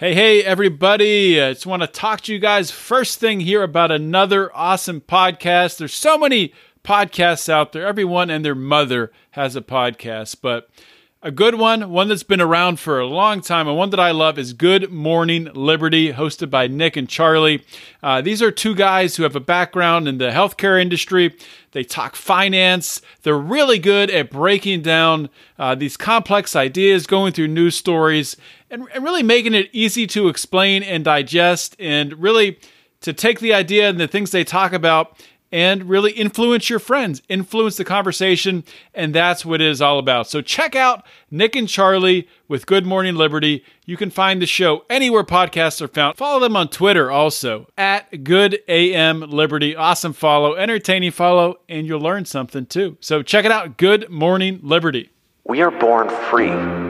Hey, hey, everybody. I just want to talk to you guys first thing here about another awesome podcast. There's so many podcasts out there. Everyone and their mother has a podcast, but a good one, one that's been around for a long time, and one that I love is Good Morning Liberty, hosted by Nick and Charlie. Uh, these are two guys who have a background in the healthcare industry. They talk finance. They're really good at breaking down uh, these complex ideas, going through news stories, and, and really making it easy to explain and digest, and really to take the idea and the things they talk about and really influence your friends, influence the conversation, and that's what it is all about. So check out Nick and Charlie with Good Morning Liberty. You can find the show anywhere podcasts are found. Follow them on Twitter also at Good AM Liberty. Awesome follow, entertaining follow, and you'll learn something too. So check it out, Good Morning Liberty. We are born free.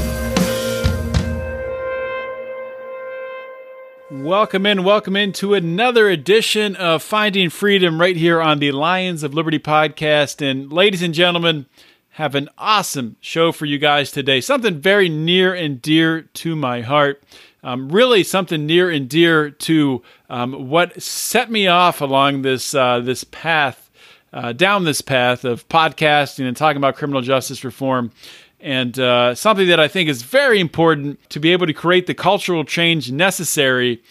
Welcome in, welcome in to another edition of Finding Freedom right here on the Lions of Liberty podcast. And ladies and gentlemen, have an awesome show for you guys today. Something very near and dear to my heart. Um, really, something near and dear to um, what set me off along this uh, this path, uh, down this path of podcasting and talking about criminal justice reform and uh, something that I think is very important to be able to create the cultural change necessary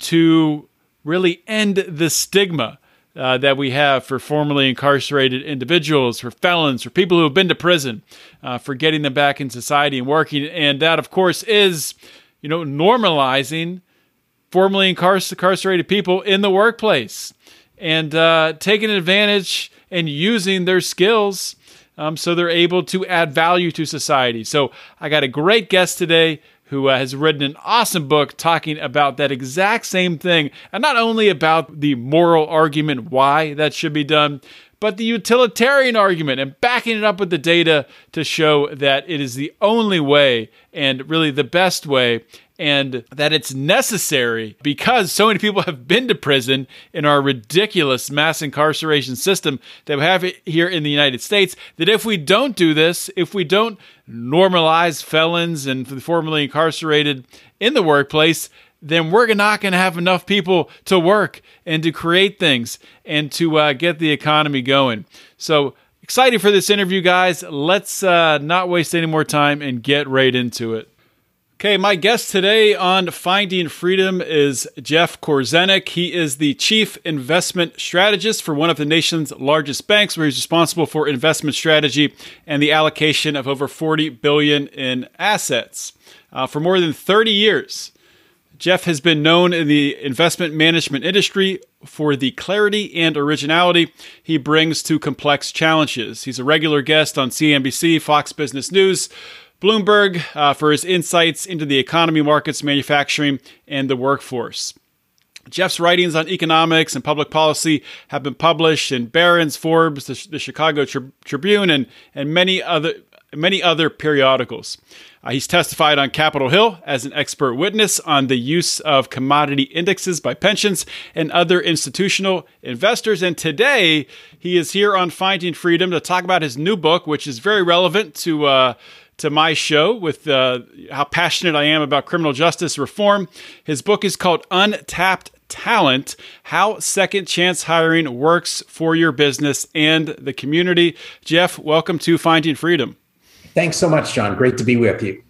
to really end the stigma uh, that we have for formerly incarcerated individuals, for felons, for people who have been to prison, uh, for getting them back in society and working. And that, of course, is you know normalizing formerly incarcer- incarcerated people in the workplace and uh, taking advantage and using their skills um, so they're able to add value to society. So I got a great guest today who uh, has written an awesome book talking about that exact same thing, and not only about the moral argument why that should be done, but the utilitarian argument and backing it up with the data to show that it is the only way and really the best way and that it's necessary because so many people have been to prison in our ridiculous mass incarceration system that we have here in the United States. That if we don't do this, if we don't normalize felons and the formerly incarcerated in the workplace, then we're not going to have enough people to work and to create things and to uh, get the economy going. So, excited for this interview, guys. Let's uh, not waste any more time and get right into it. Okay, my guest today on Finding Freedom is Jeff Korzenik. He is the chief investment strategist for one of the nation's largest banks, where he's responsible for investment strategy and the allocation of over 40 billion in assets. Uh, for more than 30 years, Jeff has been known in the investment management industry for the clarity and originality he brings to complex challenges. He's a regular guest on CNBC, Fox Business News, Bloomberg uh, for his insights into the economy, markets, manufacturing, and the workforce. Jeff's writings on economics and public policy have been published in Barron's, Forbes, the, the Chicago Tri- Tribune, and, and many other many other periodicals. Uh, he's testified on Capitol Hill as an expert witness on the use of commodity indexes by pensions and other institutional investors. And today he is here on Finding Freedom to talk about his new book, which is very relevant to. Uh, to my show with uh, how passionate I am about criminal justice reform. His book is called Untapped Talent How Second Chance Hiring Works for Your Business and the Community. Jeff, welcome to Finding Freedom. Thanks so much, John. Great to be with you.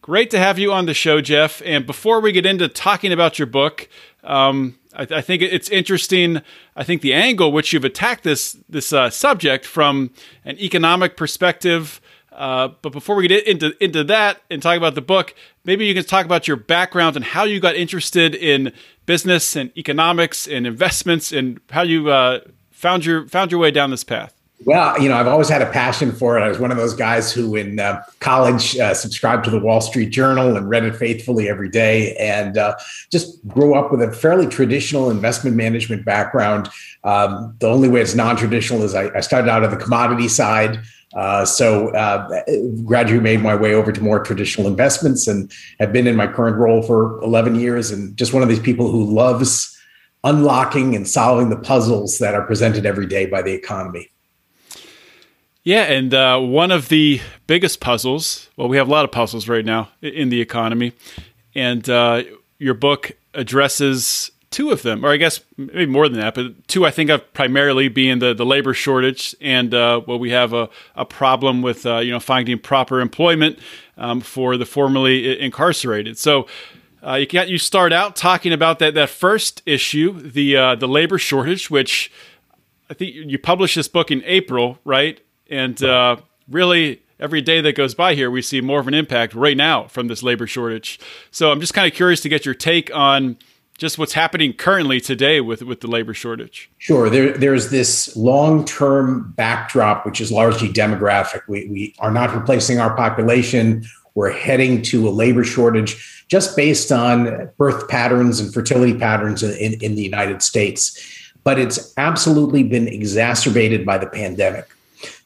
Great to have you on the show, Jeff. And before we get into talking about your book, um, I, I, think it's interesting. I think the angle which you've attacked this this uh, subject from an economic perspective. Uh, but before we get into into that and talk about the book, maybe you can talk about your background and how you got interested in business and economics and investments and how you uh, found your found your way down this path. Well, you know, I've always had a passion for it. I was one of those guys who, in uh, college, uh, subscribed to the Wall Street Journal and read it faithfully every day, and uh, just grew up with a fairly traditional investment management background. Um, the only way it's non-traditional is I, I started out on the commodity side. Uh, so uh, gradually made my way over to more traditional investments and have been in my current role for 11 years and just one of these people who loves unlocking and solving the puzzles that are presented every day by the economy. Yeah, and uh, one of the biggest puzzles, well, we have a lot of puzzles right now in the economy, and uh, your book addresses two of them, or I guess maybe more than that, but two I think of primarily being the, the labor shortage and uh, well, we have a, a problem with uh, you know finding proper employment um, for the formerly incarcerated. So. Uh, you got you start out talking about that that first issue, the uh, the labor shortage, which I think you published this book in April, right? And uh, really, every day that goes by here, we see more of an impact right now from this labor shortage. So I'm just kind of curious to get your take on just what's happening currently today with, with the labor shortage. Sure. There, there's this long term backdrop, which is largely demographic. We, we are not replacing our population. We're heading to a labor shortage just based on birth patterns and fertility patterns in, in, in the United States. But it's absolutely been exacerbated by the pandemic.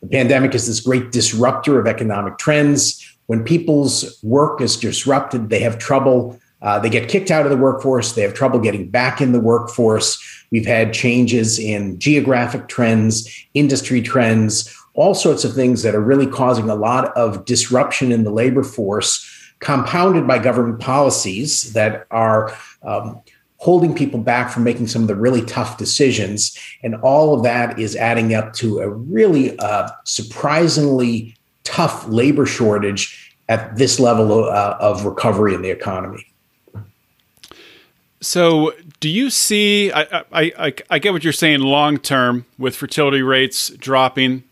The pandemic is this great disruptor of economic trends. When people's work is disrupted, they have trouble. Uh, they get kicked out of the workforce. They have trouble getting back in the workforce. We've had changes in geographic trends, industry trends, all sorts of things that are really causing a lot of disruption in the labor force, compounded by government policies that are um, holding people back from making some of the really tough decisions. And all of that is adding up to a really uh, surprisingly tough labor shortage at this level of, uh, of recovery in the economy. So, do you see? I, I, I, I get what you're saying long term with fertility rates dropping,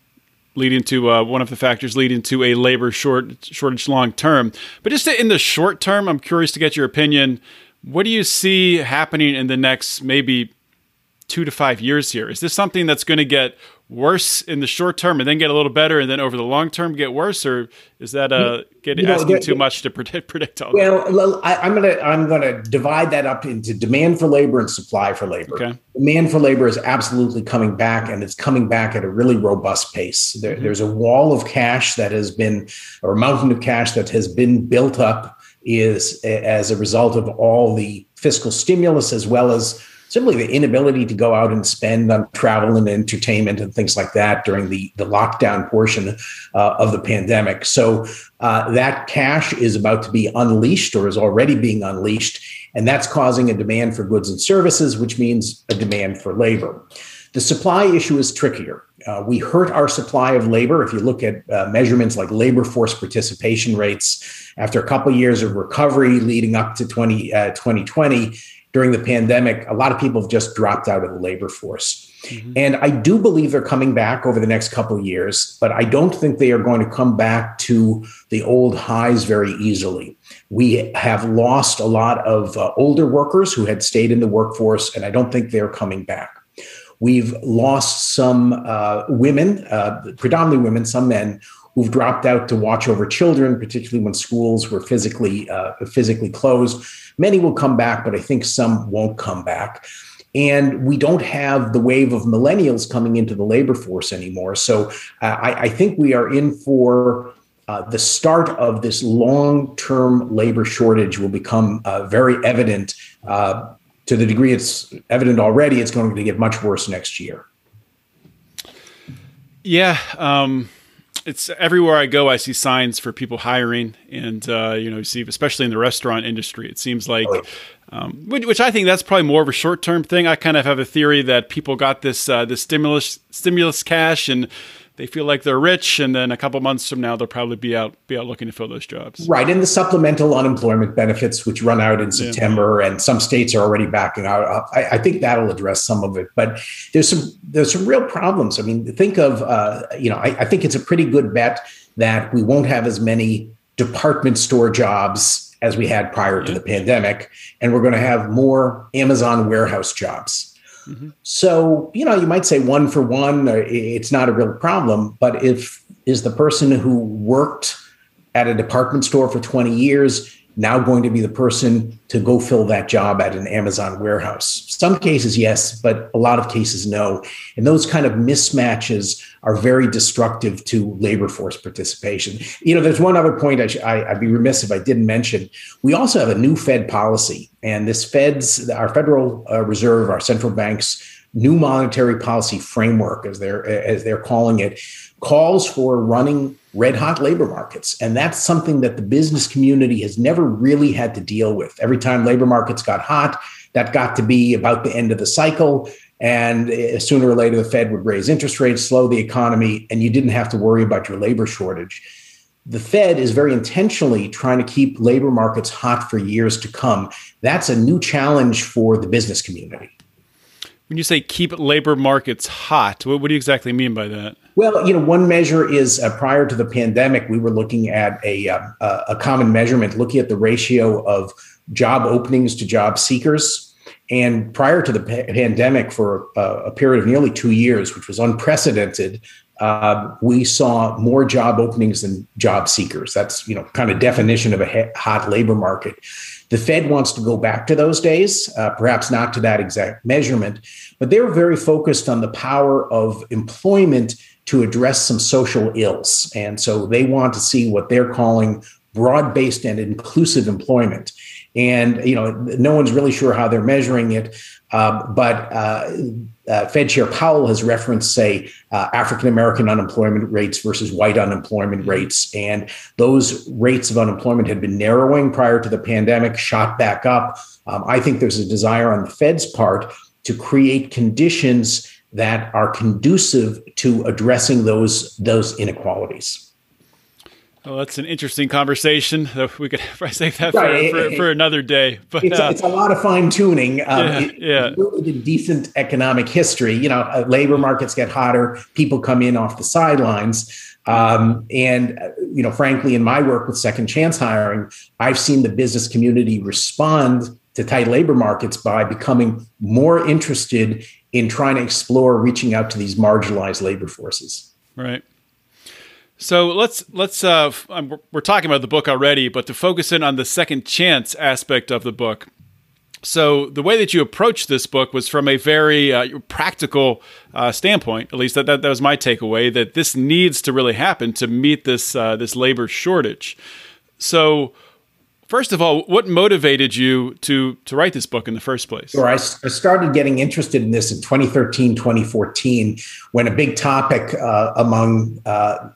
leading to uh, one of the factors leading to a labor short shortage long term. But just in the short term, I'm curious to get your opinion. What do you see happening in the next maybe two to five years here? Is this something that's going to get worse in the short term and then get a little better and then over the long term get worse or is that uh get, you know, asking too much to predict predict all well that? I, am gonna i'm gonna divide that up into demand for labor and supply for labor okay. demand for labor is absolutely coming back and it's coming back at a really robust pace there, mm-hmm. there's a wall of cash that has been or a mountain of cash that has been built up is as a result of all the fiscal stimulus as well as simply the inability to go out and spend on travel and entertainment and things like that during the, the lockdown portion uh, of the pandemic. So uh, that cash is about to be unleashed or is already being unleashed. And that's causing a demand for goods and services, which means a demand for labor. The supply issue is trickier. Uh, we hurt our supply of labor. If you look at uh, measurements like labor force participation rates, after a couple years of recovery leading up to 20, uh, 2020, during the pandemic, a lot of people have just dropped out of the labor force. Mm-hmm. And I do believe they're coming back over the next couple of years, but I don't think they are going to come back to the old highs very easily. We have lost a lot of uh, older workers who had stayed in the workforce, and I don't think they're coming back. We've lost some uh, women, uh, predominantly women, some men who've dropped out to watch over children, particularly when schools were physically uh, physically closed. Many will come back, but I think some won't come back. And we don't have the wave of millennials coming into the labor force anymore. So uh, I, I, think we are in for uh, the start of this long term labor shortage will become uh, very evident. Uh, to the degree it's evident already, it's going to get much worse next year. Yeah. Um it's everywhere I go. I see signs for people hiring, and uh, you know, you see especially in the restaurant industry. It seems like, oh. um, which, which, I think that's probably more of a short term thing. I kind of have a theory that people got this uh, this stimulus stimulus cash and they feel like they're rich, and then a couple months from now they'll probably be out be out looking to fill those jobs. Right, and the supplemental unemployment benefits, which run out in September, yeah. and some states are already backing out. I, I, think that'll address some of it, but there's some there's some real problems. I mean, think of uh, you know, I, I think it's a pretty good bet that we won't have as many department store jobs as we had prior to the pandemic, and we're going to have more Amazon warehouse jobs Mm-hmm. So, you know, you might say one for one, it's not a real problem. But if is the person who worked at a department store for 20 years now going to be the person to go fill that job at an Amazon warehouse? Some cases, yes, but a lot of cases, no. And those kind of mismatches are very destructive to labor force participation. You know, there's one other point I sh- I, would be remiss if I didn't mention. We also have a new Fed policy, and this Fed's, our Federal uh, Reserve, our central bank's new monetary policy framework, as they're as they're calling it, calls for running red hot labor markets. And that's something that the business community has never really had to deal with. Every time labor markets got hot, that got to be about the end of the cycle. And eh, sooner or later, the Fed would raise interest rates, slow the economy, and you didn't have to worry about your labor shortage. The Fed is very intentionally trying to keep labor markets hot for years to come. That's a new challenge for the business community. When you say keep labor markets hot, what, what do you exactly mean by that? Well, you know, one measure is uh, prior to the pandemic, we were looking at a, uh, a common measurement, looking at the ratio of job openings to job seekers. And prior to the pa- pandemic, for uh, a period of nearly two years, which was unprecedented, uh, we saw more job openings than job seekers. That's you know kind of definition of a hot labor market. The Fed wants to go back to those days, uh, perhaps not to that exact measurement, but they were very focused on the power of employment to address some social ills. And so they want to see what they're calling broad based and inclusive employment. And you know, no one's really sure how they're measuring it, uh, but uh, uh, Fed Chair Powell has referenced, say, uh, African American unemployment rates versus white unemployment rates, and those rates of unemployment had been narrowing prior to the pandemic, shot back up. Um, I think there's a desire on the Fed's part to create conditions that are conducive to addressing those those inequalities. Well, that's an interesting conversation. We could save that right. for, for, for, another day. But it's, uh, it's a lot of fine tuning. Um, yeah, it, yeah. Really decent economic history. You know, uh, labor markets get hotter. People come in off the sidelines. Um, and uh, you know, frankly, in my work with second chance hiring, I've seen the business community respond to tight labor markets by becoming more interested in trying to explore reaching out to these marginalized labor forces. Right. So let's let's uh, we're talking about the book already, but to focus in on the second chance aspect of the book. So the way that you approached this book was from a very uh, practical uh, standpoint. At least that, that, that was my takeaway. That this needs to really happen to meet this uh, this labor shortage. So First of all, what motivated you to to write this book in the first place? Sure. I, I started getting interested in this in 2013, 2014, when a big topic uh, among uh,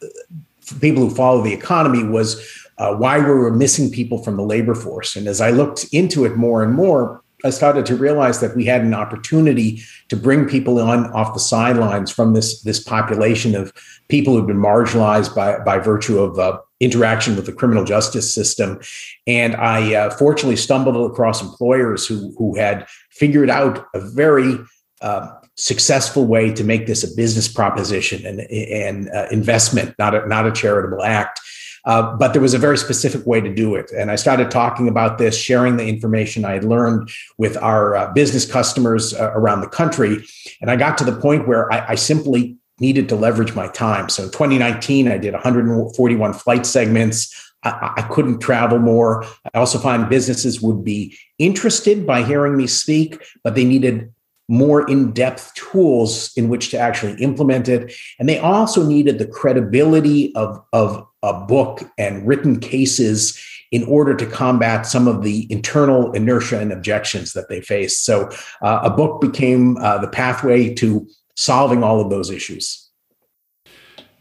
people who follow the economy was uh, why we were missing people from the labor force. And as I looked into it more and more, I started to realize that we had an opportunity to bring people on off the sidelines from this this population of people who've been marginalized by by virtue of uh, interaction with the criminal justice system. And I uh, fortunately stumbled across employers who, who had figured out a very uh, successful way to make this a business proposition and, and uh, investment, not a, not a charitable act. Uh, but there was a very specific way to do it. And I started talking about this, sharing the information I had learned with our uh, business customers uh, around the country. And I got to the point where I, I simply needed to leverage my time. So in 2019, I did 141 flight segments. I, I, couldn't travel more. I also find businesses would be interested by hearing me speak, but they needed more in-depth tools in which to actually implement it. And they also needed the credibility of, of a book and written cases in order to combat some of the internal inertia and objections that they face. So uh, a book became uh, the pathway to solving all of those issues.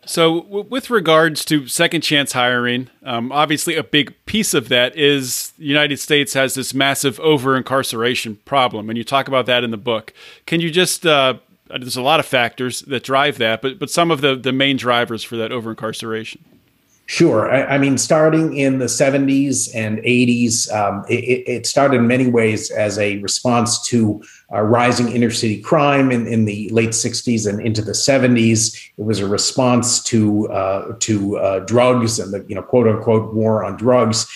So, w- with regards to second chance hiring, um, obviously a big piece of that is the United States has this massive over incarceration problem, and you talk about that in the book. Can you just uh, there's a lot of factors that drive that, but but some of the the main drivers for that over incarceration. Sure. I, I, mean, starting in the 70s and 80s, um, it, it, started in many ways as a response to uh, rising inner city crime in, in the late 60s and into the 70s. It was a response to uh, to uh, drugs and the you know quote unquote war on drugs.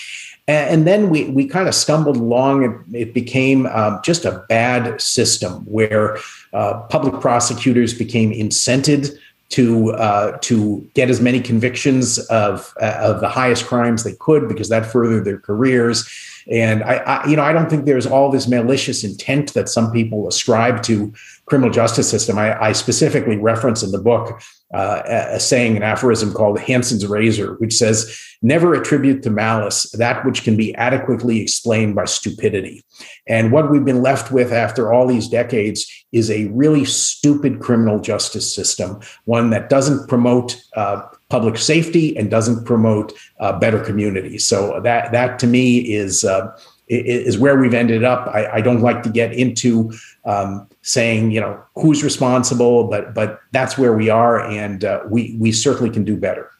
And, then we, we kind of stumbled along. It, became um, just a bad system where uh, public prosecutors became incented to uh, to get as many convictions of uh, of the highest crimes they could because that furthered their careers. And I, I, you know, I don't think there's all this malicious intent that some people ascribe to criminal justice system. I, I specifically reference in the book uh, a, saying, an aphorism called Hanlon's razor, which says, "Never attribute to malice that which can be adequately explained by stupidity." And what we've been left with after all these decades is a really stupid criminal justice system, one that doesn't promote uh, public safety and doesn't promote uh, better communities. So that that to me is uh, is where we've ended up. I, I don't like to get into um, saying you know who's responsible, but but that's where we are, and uh, we we certainly can do better.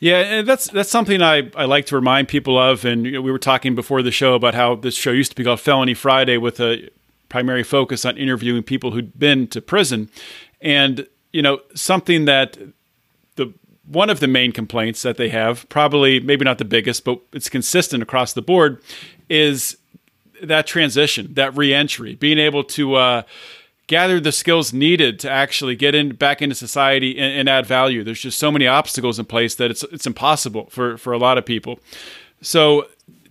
Yeah, and that's that's something I, I like to remind people of. And you know, we were talking before the show about how this show used to be called Felony Friday, with a primary focus on interviewing people who'd been to prison. And you know, something that one of the main complaints that they have, probably maybe not the biggest, but it's consistent across the board, is that transition, that reentry, being able to uh, gather the skills needed to actually get in back into society and, and, add value. There's just so many obstacles in place that it's it's impossible for for a lot of people. So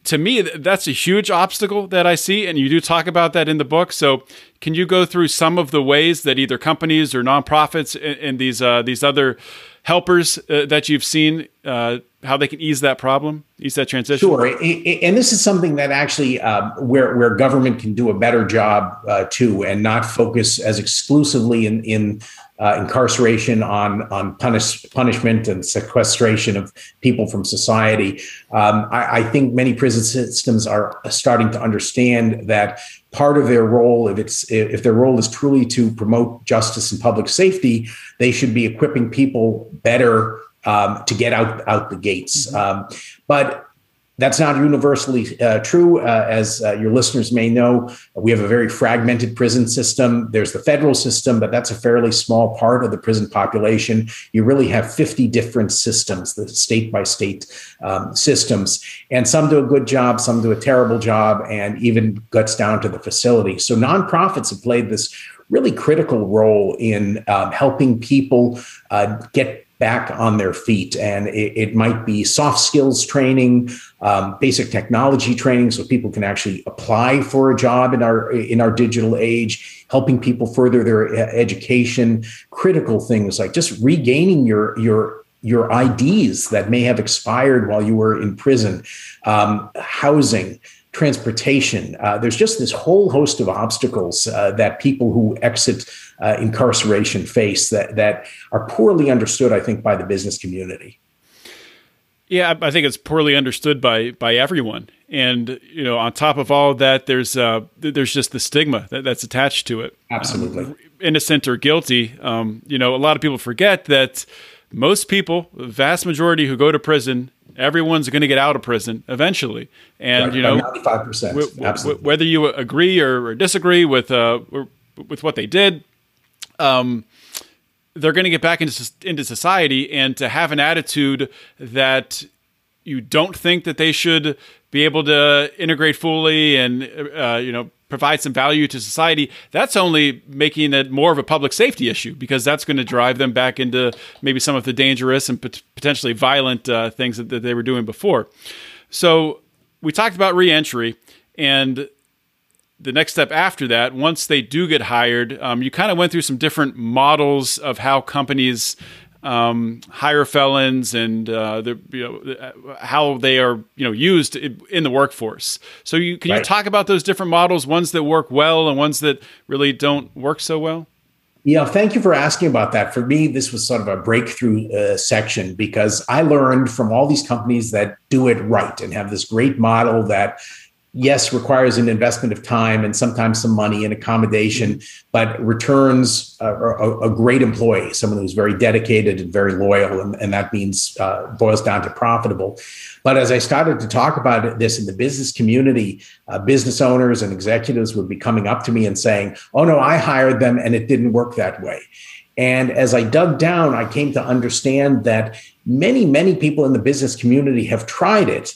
to me, that's a huge obstacle that I see, and you do talk about that in the book. So, can you go through some of the ways that either companies or nonprofits and, and these uh, these other helpers uh, that you've seen uh, how they can ease that problem, ease that transition? Sure, and this is something that actually um, where where government can do a better job uh, too, and not focus as exclusively in in uh, incarceration on on punish, punishment and sequestration of people from society. Um, I, I, think many prison systems are starting to understand that part of their role, if it's if their role is truly to promote justice and public safety, they should be equipping people better um, to get out out the gates. Mm-hmm. Um, but that's not universally uh, true. Uh, as uh, your listeners may know, we have a very fragmented prison system. There's the federal system, but that's a fairly small part of the prison population. You really have 50 different systems, the state by state um, systems. And some do a good job, some do a terrible job, and even guts down to the facility. So nonprofits have played this really critical role in um, helping people uh, get back on their feet. And it, it might be soft skills training, um, basic technology training, so people can actually apply for a job in our in our digital age, helping people further their education. Critical things like just regaining your your your IDs that may have expired while you were in prison, um, housing transportation. Uh, there's just this whole host of obstacles uh, that people who exit uh, incarceration face that that are poorly understood, I think, by the business community. Yeah, I think it's poorly understood by by everyone, and you know, on top of all of that, there's uh, there's just the stigma that, that's attached to it. Absolutely, um, innocent or guilty. Um, you know, a lot of people forget that most people, the vast majority who go to prison, everyone's going to get out of prison eventually, and right, you know, ninety five percent. Whether you agree or, or disagree with uh, with what they did, um, they're going to get back into into society and to have an attitude that you don't think that they should be able to integrate fully and uh, you know provide some value to society that's only making it more of a public safety issue because that's going to drive them back into maybe some of the dangerous and potentially violent uh, things that, that they were doing before. So we talked about reentry and the next step after that, once they do get hired, um, you kind of went through some different models of how companies um, hire felons and uh, the, you know, how they are you know used in the workforce. So you, can right. you talk about those different models, ones that work well and ones that really don't work so well? Yeah, thank you for asking about that. For me, this was sort of a breakthrough uh, section because I learned from all these companies that do it right and have this great model that yes, requires an investment of time and sometimes some money and accommodation, but returns a, a, a great employee, someone who's very dedicated and very loyal, and, and that means uh, boils down to profitable. But as I started to talk about this in the business community, uh, business owners and executives would be coming up to me and saying, "Oh no, I hired them and it didn't work that way." And as I dug down, I came to understand that many, many people in the business community have tried it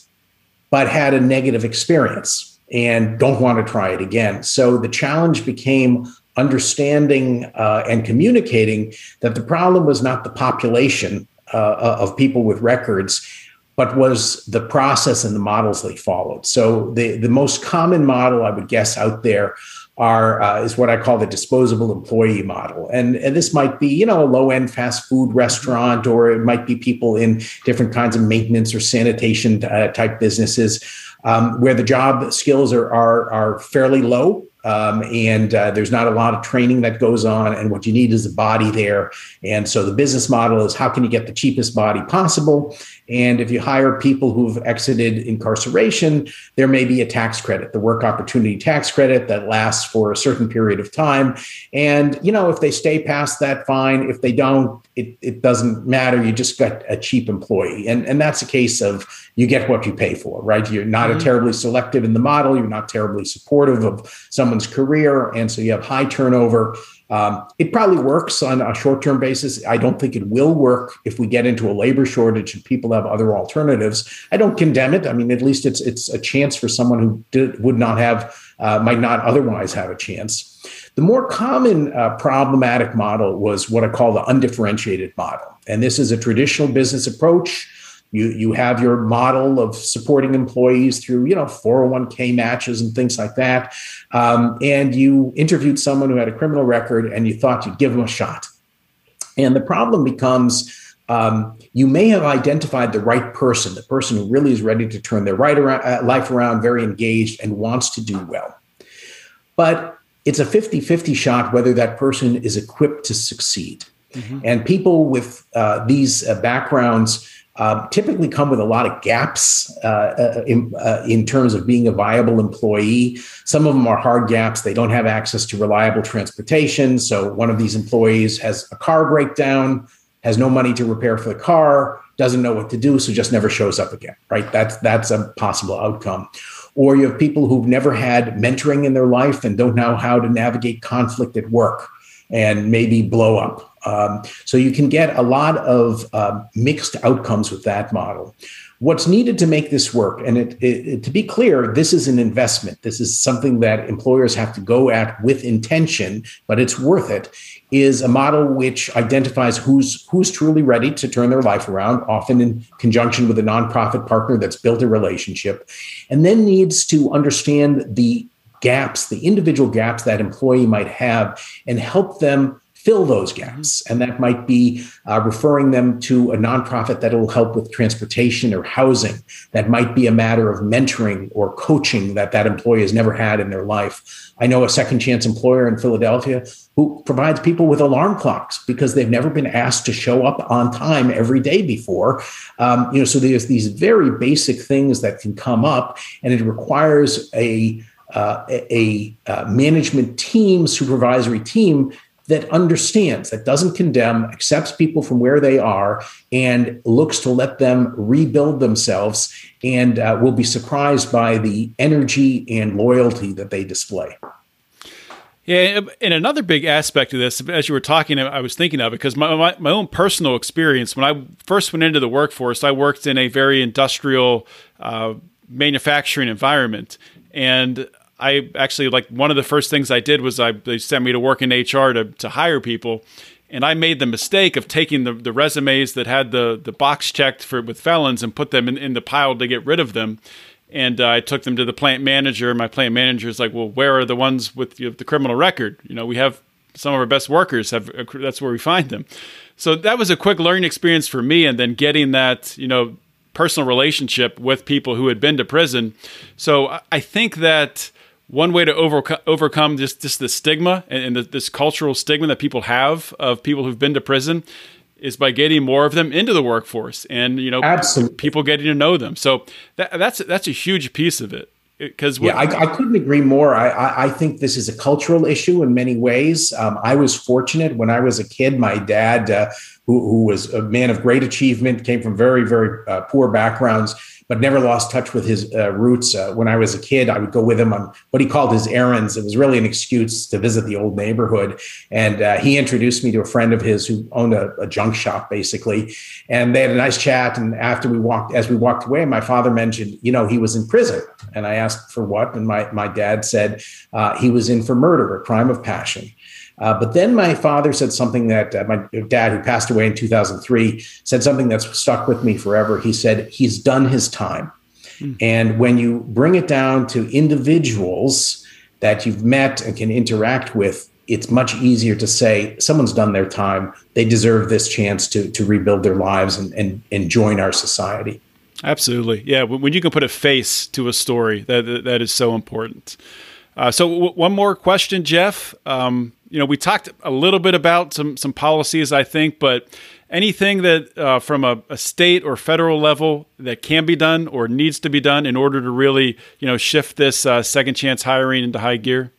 but had a negative experience and don't want to try it again. So the challenge became understanding uh, and communicating that the problem was not the population uh, of people with records, but was the process and the models they followed. So the, the most common model I would guess out there are uh, is what I call the disposable employee model, and and this might be you know a low end fast food restaurant, or it might be people in different kinds of maintenance or sanitation uh, type businesses um, where the job skills are are, are fairly low um, and uh, there's not a lot of training that goes on. And what you need is a body there. And so the business model is how can you get the cheapest body possible? And if you hire people who've exited incarceration, there may be a tax credit, the work opportunity tax credit that lasts for a certain period of time. And, you know, if they stay past that, fine. If they don't, it, it doesn't matter. You just got a cheap employee. And, and that's a case of you get what you pay for, right? You're not mm-hmm. terribly selective in the model. You're not terribly supportive of someone's career. And so you have high turnover. Um, it probably works on a short term basis. I don't think it will work if we get into a labor shortage and people have other alternatives. I don't condemn it. I mean, at least it's it's a chance for someone who did, would not have, uh, might not otherwise have a chance. The more common uh, problematic model was what I call the undifferentiated model. And this is a traditional business approach you you have your model of supporting employees through you know 401k matches and things like that. Um, and you interviewed someone who had a criminal record and you thought you'd give them a shot. And the problem becomes um, you may have identified the right person the person who really is ready to turn their right around, uh, life around very engaged and wants to do well. But it's a 50-50 shot whether that person is equipped to succeed. Mm-hmm. and people with uh, these uh, backgrounds uh, typically come with a lot of gaps uh, uh, in, uh, in, terms of being a viable employee. Some of them are hard gaps. They don't have access to reliable transportation. So one of these employees has a car breakdown, has no money to repair for the car, doesn't know what to do, so just never shows up again. Right? That's that's a possible outcome. Or you have people who've never had mentoring in their life and don't know how to navigate conflict at work and maybe blow up um, so you can get a lot of uh, mixed outcomes with that model. What's needed to make this work, and it, it, it, to be clear, this is an investment. This is something that employers have to go at with intention, but it's worth it. Is a model which identifies who's who's truly ready to turn their life around, often in conjunction with a nonprofit partner that's built a relationship, and then needs to understand the gaps, the individual gaps that employee might have, and help them fill those gaps. And that might be uh, referring them to a nonprofit that will help with transportation or housing. That might be a matter of mentoring or coaching that that employee has never had in their life. I know a second chance employer in Philadelphia who provides people with alarm clocks because they've never been asked to show up on time every day before. Um, you know, so there's these very basic things that can come up, and it requires a uh, a, a uh, management team, supervisory team that understands, that doesn't condemn, accepts people from where they are, and looks to let them rebuild themselves, and uh, will be surprised by the energy and loyalty that they display. Yeah, and another big aspect of this, as you were talking, I was thinking of it because my, my, my own personal experience when I first went into the workforce, I worked in a very industrial uh, manufacturing environment, and I actually like one of the first things I did was I they sent me to work in HR to to hire people, and I made the mistake of taking the, the resumes that had the the box checked for with felons and put them in, in the pile to get rid of them. And uh, I took them to the plant manager. My plant manager is like, "Well, where are the ones with know, the criminal record? You know, we have some of our best workers have. That's where we find them." So that was a quick learning experience for me, and then getting that you know personal relationship with people who had been to prison. So I think that one way to overco- overcome just, just the stigma and, and the, this cultural stigma that people have of people who've been to prison is by getting more of them into the workforce and you know Absolutely. people getting to know them. So that, that's that's a huge piece of it because yeah I, I, couldn't agree more. I, I, I think this is a cultural issue in many ways. Um, i was fortunate when i was a kid my dad uh, who, who was a man of great achievement, came from very, very uh, poor backgrounds, but never lost touch with his uh, roots. Uh, when I was a kid, I would go with him on what he called his errands. It was really an excuse to visit the old neighborhood. And uh, he introduced me to a friend of his who owned a, a, junk shop, basically. And they had a nice chat. And after we walked, as we walked away, my father mentioned, you know, he was in prison. And I asked for what? And my, my dad said uh, he was in for murder, a crime of passion. Uh, but then my father said something that uh, my dad, who passed away in 2003, said something that's stuck with me forever. He said, He's done his time. Mm. And when you bring it down to individuals that you've met and can interact with, it's much easier to say someone's done their time. They deserve this chance to, to rebuild their lives and, and, and join our society. Absolutely. Yeah. When you can put a face to a story, that, that is so important. Uh, so, w- one more question, Jeff. Um, you know, we talked a little bit about some some policies, I think, but anything that uh, from a, a, state or federal level that can be done or needs to be done in order to really, you know, shift this uh, second chance hiring into high gear.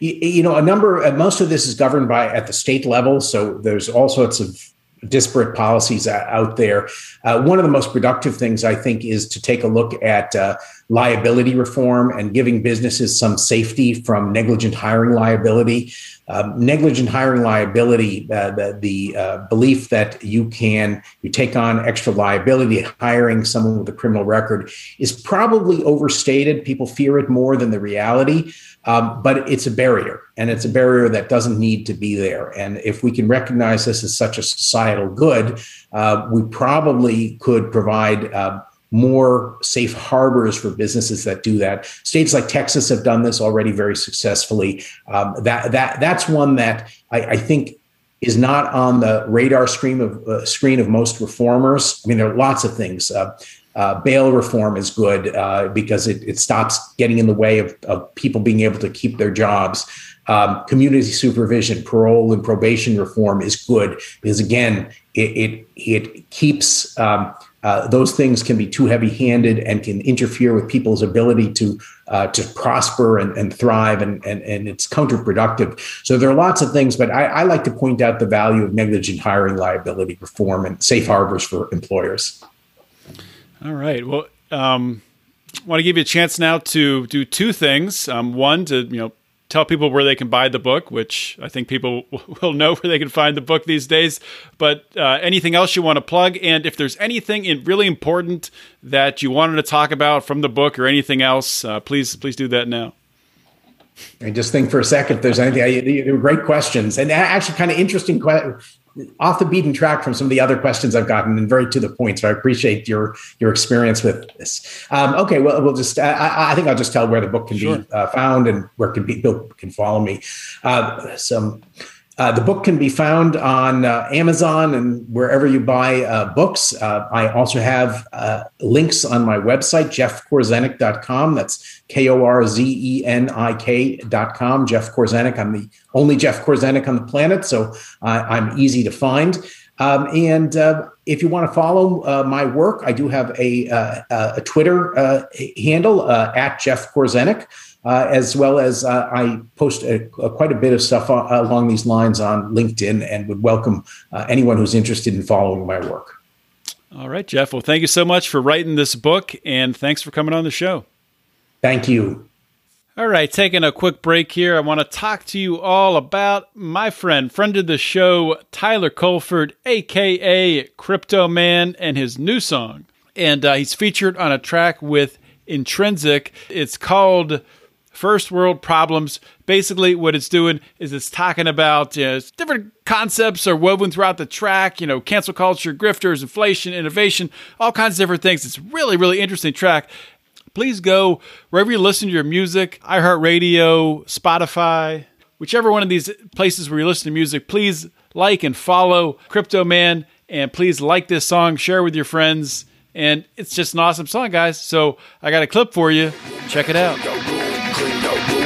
You, know, a number, uh, most of this is governed by at the state level. So there's all sorts of disparate policies out there. Uh, one of the most productive things I think is to take a look at uh, liability reform and giving businesses some safety from negligent hiring liability. Um, negligent hiring liability, uh, the, the uh, belief that you can you take on extra liability hiring someone with a criminal record is probably overstated. People fear it more than the reality, um, but it's a barrier, and it's a barrier that doesn't need to be there. And if we can recognize this as such a societal good, uh, we probably could provide uh, more safe harbors for businesses that do that. States like Texas have done this already very successfully. Um, that that that's one that I, I, think is not on the radar screen of uh, screen of most reformers. I mean, there are lots of things. Uh, uh, bail reform is good uh, because it, it stops getting in the way of, of people being able to keep their jobs. Um, community supervision, parole, and probation reform is good because again, it it, it keeps um, uh, those things can be too heavy-handed and can interfere with people's ability to uh, to prosper and, and thrive, and, and and it's counterproductive. So there are lots of things, but I, I like to point out the value of negligent hiring liability reform and safe harbors for employers. All right. Well, um, I want to give you a chance now to do two things. Um, one, to you know tell people where they can buy the book, which I think people will know where they can find the book these days. But uh, anything else you want to plug? And if there's anything really important that you wanted to talk about from the book or anything else, uh, please please do that now. I just think for a second if there's anything. They were great questions and actually kind of interesting off the beaten track from some of the other questions I've gotten and very to the point. So I appreciate your your experience with this. Um, okay, well, we'll just I, I, think I'll just tell where the book can sure. be uh, found and where can be people can follow me. Uh, some uh, the book can be found on uh, Amazon and wherever you buy uh, books. Uh, I also have uh, links on my website, jeffkorzenik.com. That's K O R Z E N I K.com. Jeff Korzenik. I'm the only Jeff Korzenik on the planet, so I'm easy to find. Um, and uh, if you want to follow uh, my work, I do have a, uh, a Twitter handle at Jeff Korzenik uh, as well as uh, I post a, a, quite a bit of stuff uh, along these lines on LinkedIn and would welcome uh, anyone who's interested in following my work. All right, Jeff. Well, thank you so much for writing this book and thanks for coming on the show. Thank you. All right, taking a quick break here. I want to talk to you all about my friend, friend of the show, Tyler Colford, aka Crypto Man, and his new song. And uh, he's featured on a track with Intrinsic. It's called first world problems. Basically, what it's doing is it's talking about you know, different concepts are woven throughout the track, you know, cancel culture, grifters, inflation, innovation, all kinds of different things. It's really, really interesting track. Please go wherever you listen to your music, iHeartRadio, Spotify, whichever one of these places where you listen to music, please like and follow Crypto Man. And please like this song, share with your friends. And it's just an awesome song, guys. So I got a clip for you. Check it out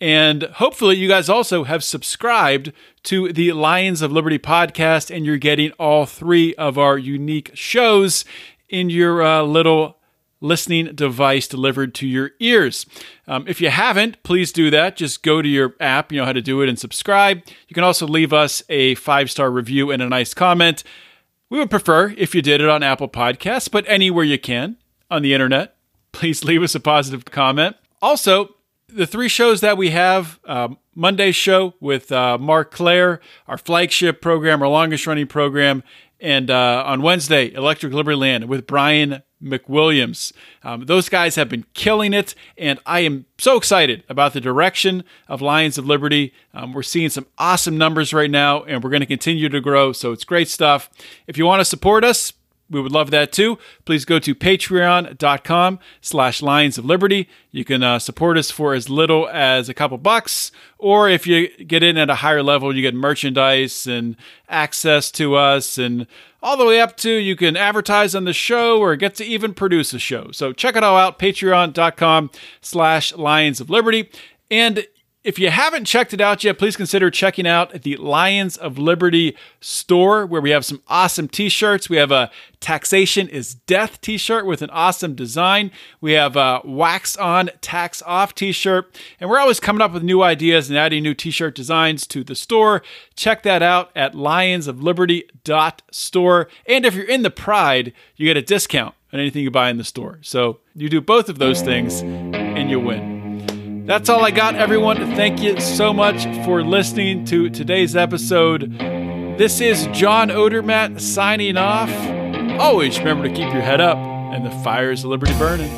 And hopefully, you guys also have subscribed to the Lions of Liberty podcast, and you're getting all three of our unique shows in your uh, little listening device delivered to your ears. Um, if you haven't, please do that. Just go to your app, you know how to do it, and subscribe. You can also leave us a five star review and a nice comment. We would prefer if you did it on Apple Podcasts, but anywhere you can on the internet, please leave us a positive comment. Also, the three shows that we have uh, Monday's show with uh, Marc Clair, our flagship program, our longest running program, and uh, on Wednesday, Electric Liberty Land with Brian McWilliams. Um, those guys have been killing it, and I am so excited about the direction of Lions of Liberty. Um, we're seeing some awesome numbers right now, and we're going to continue to grow, so it's great stuff. If you want to support us, we would love that too. Please go to patreon.com slash Lions of Liberty. You can uh, support us for as little as a couple bucks, or if you get in at a higher level, you get merchandise and access to us, and all the way up to you can advertise on the show or get to even produce a show. So check it all out, patreon.com slash Lions of Liberty. And if you haven't checked it out yet, please consider checking out the Lions of Liberty store where we have some awesome t shirts. We have a Taxation is Death t shirt with an awesome design. We have a Wax On, Tax Off t shirt. And we're always coming up with new ideas and adding new t shirt designs to the store. Check that out at lionsofliberty.store. And if you're in the Pride, you get a discount on anything you buy in the store. So you do both of those things and you win. That's all I got, everyone. Thank you so much for listening to today's episode. This is John Odermatt signing off. Always remember to keep your head up and the fires of liberty burning.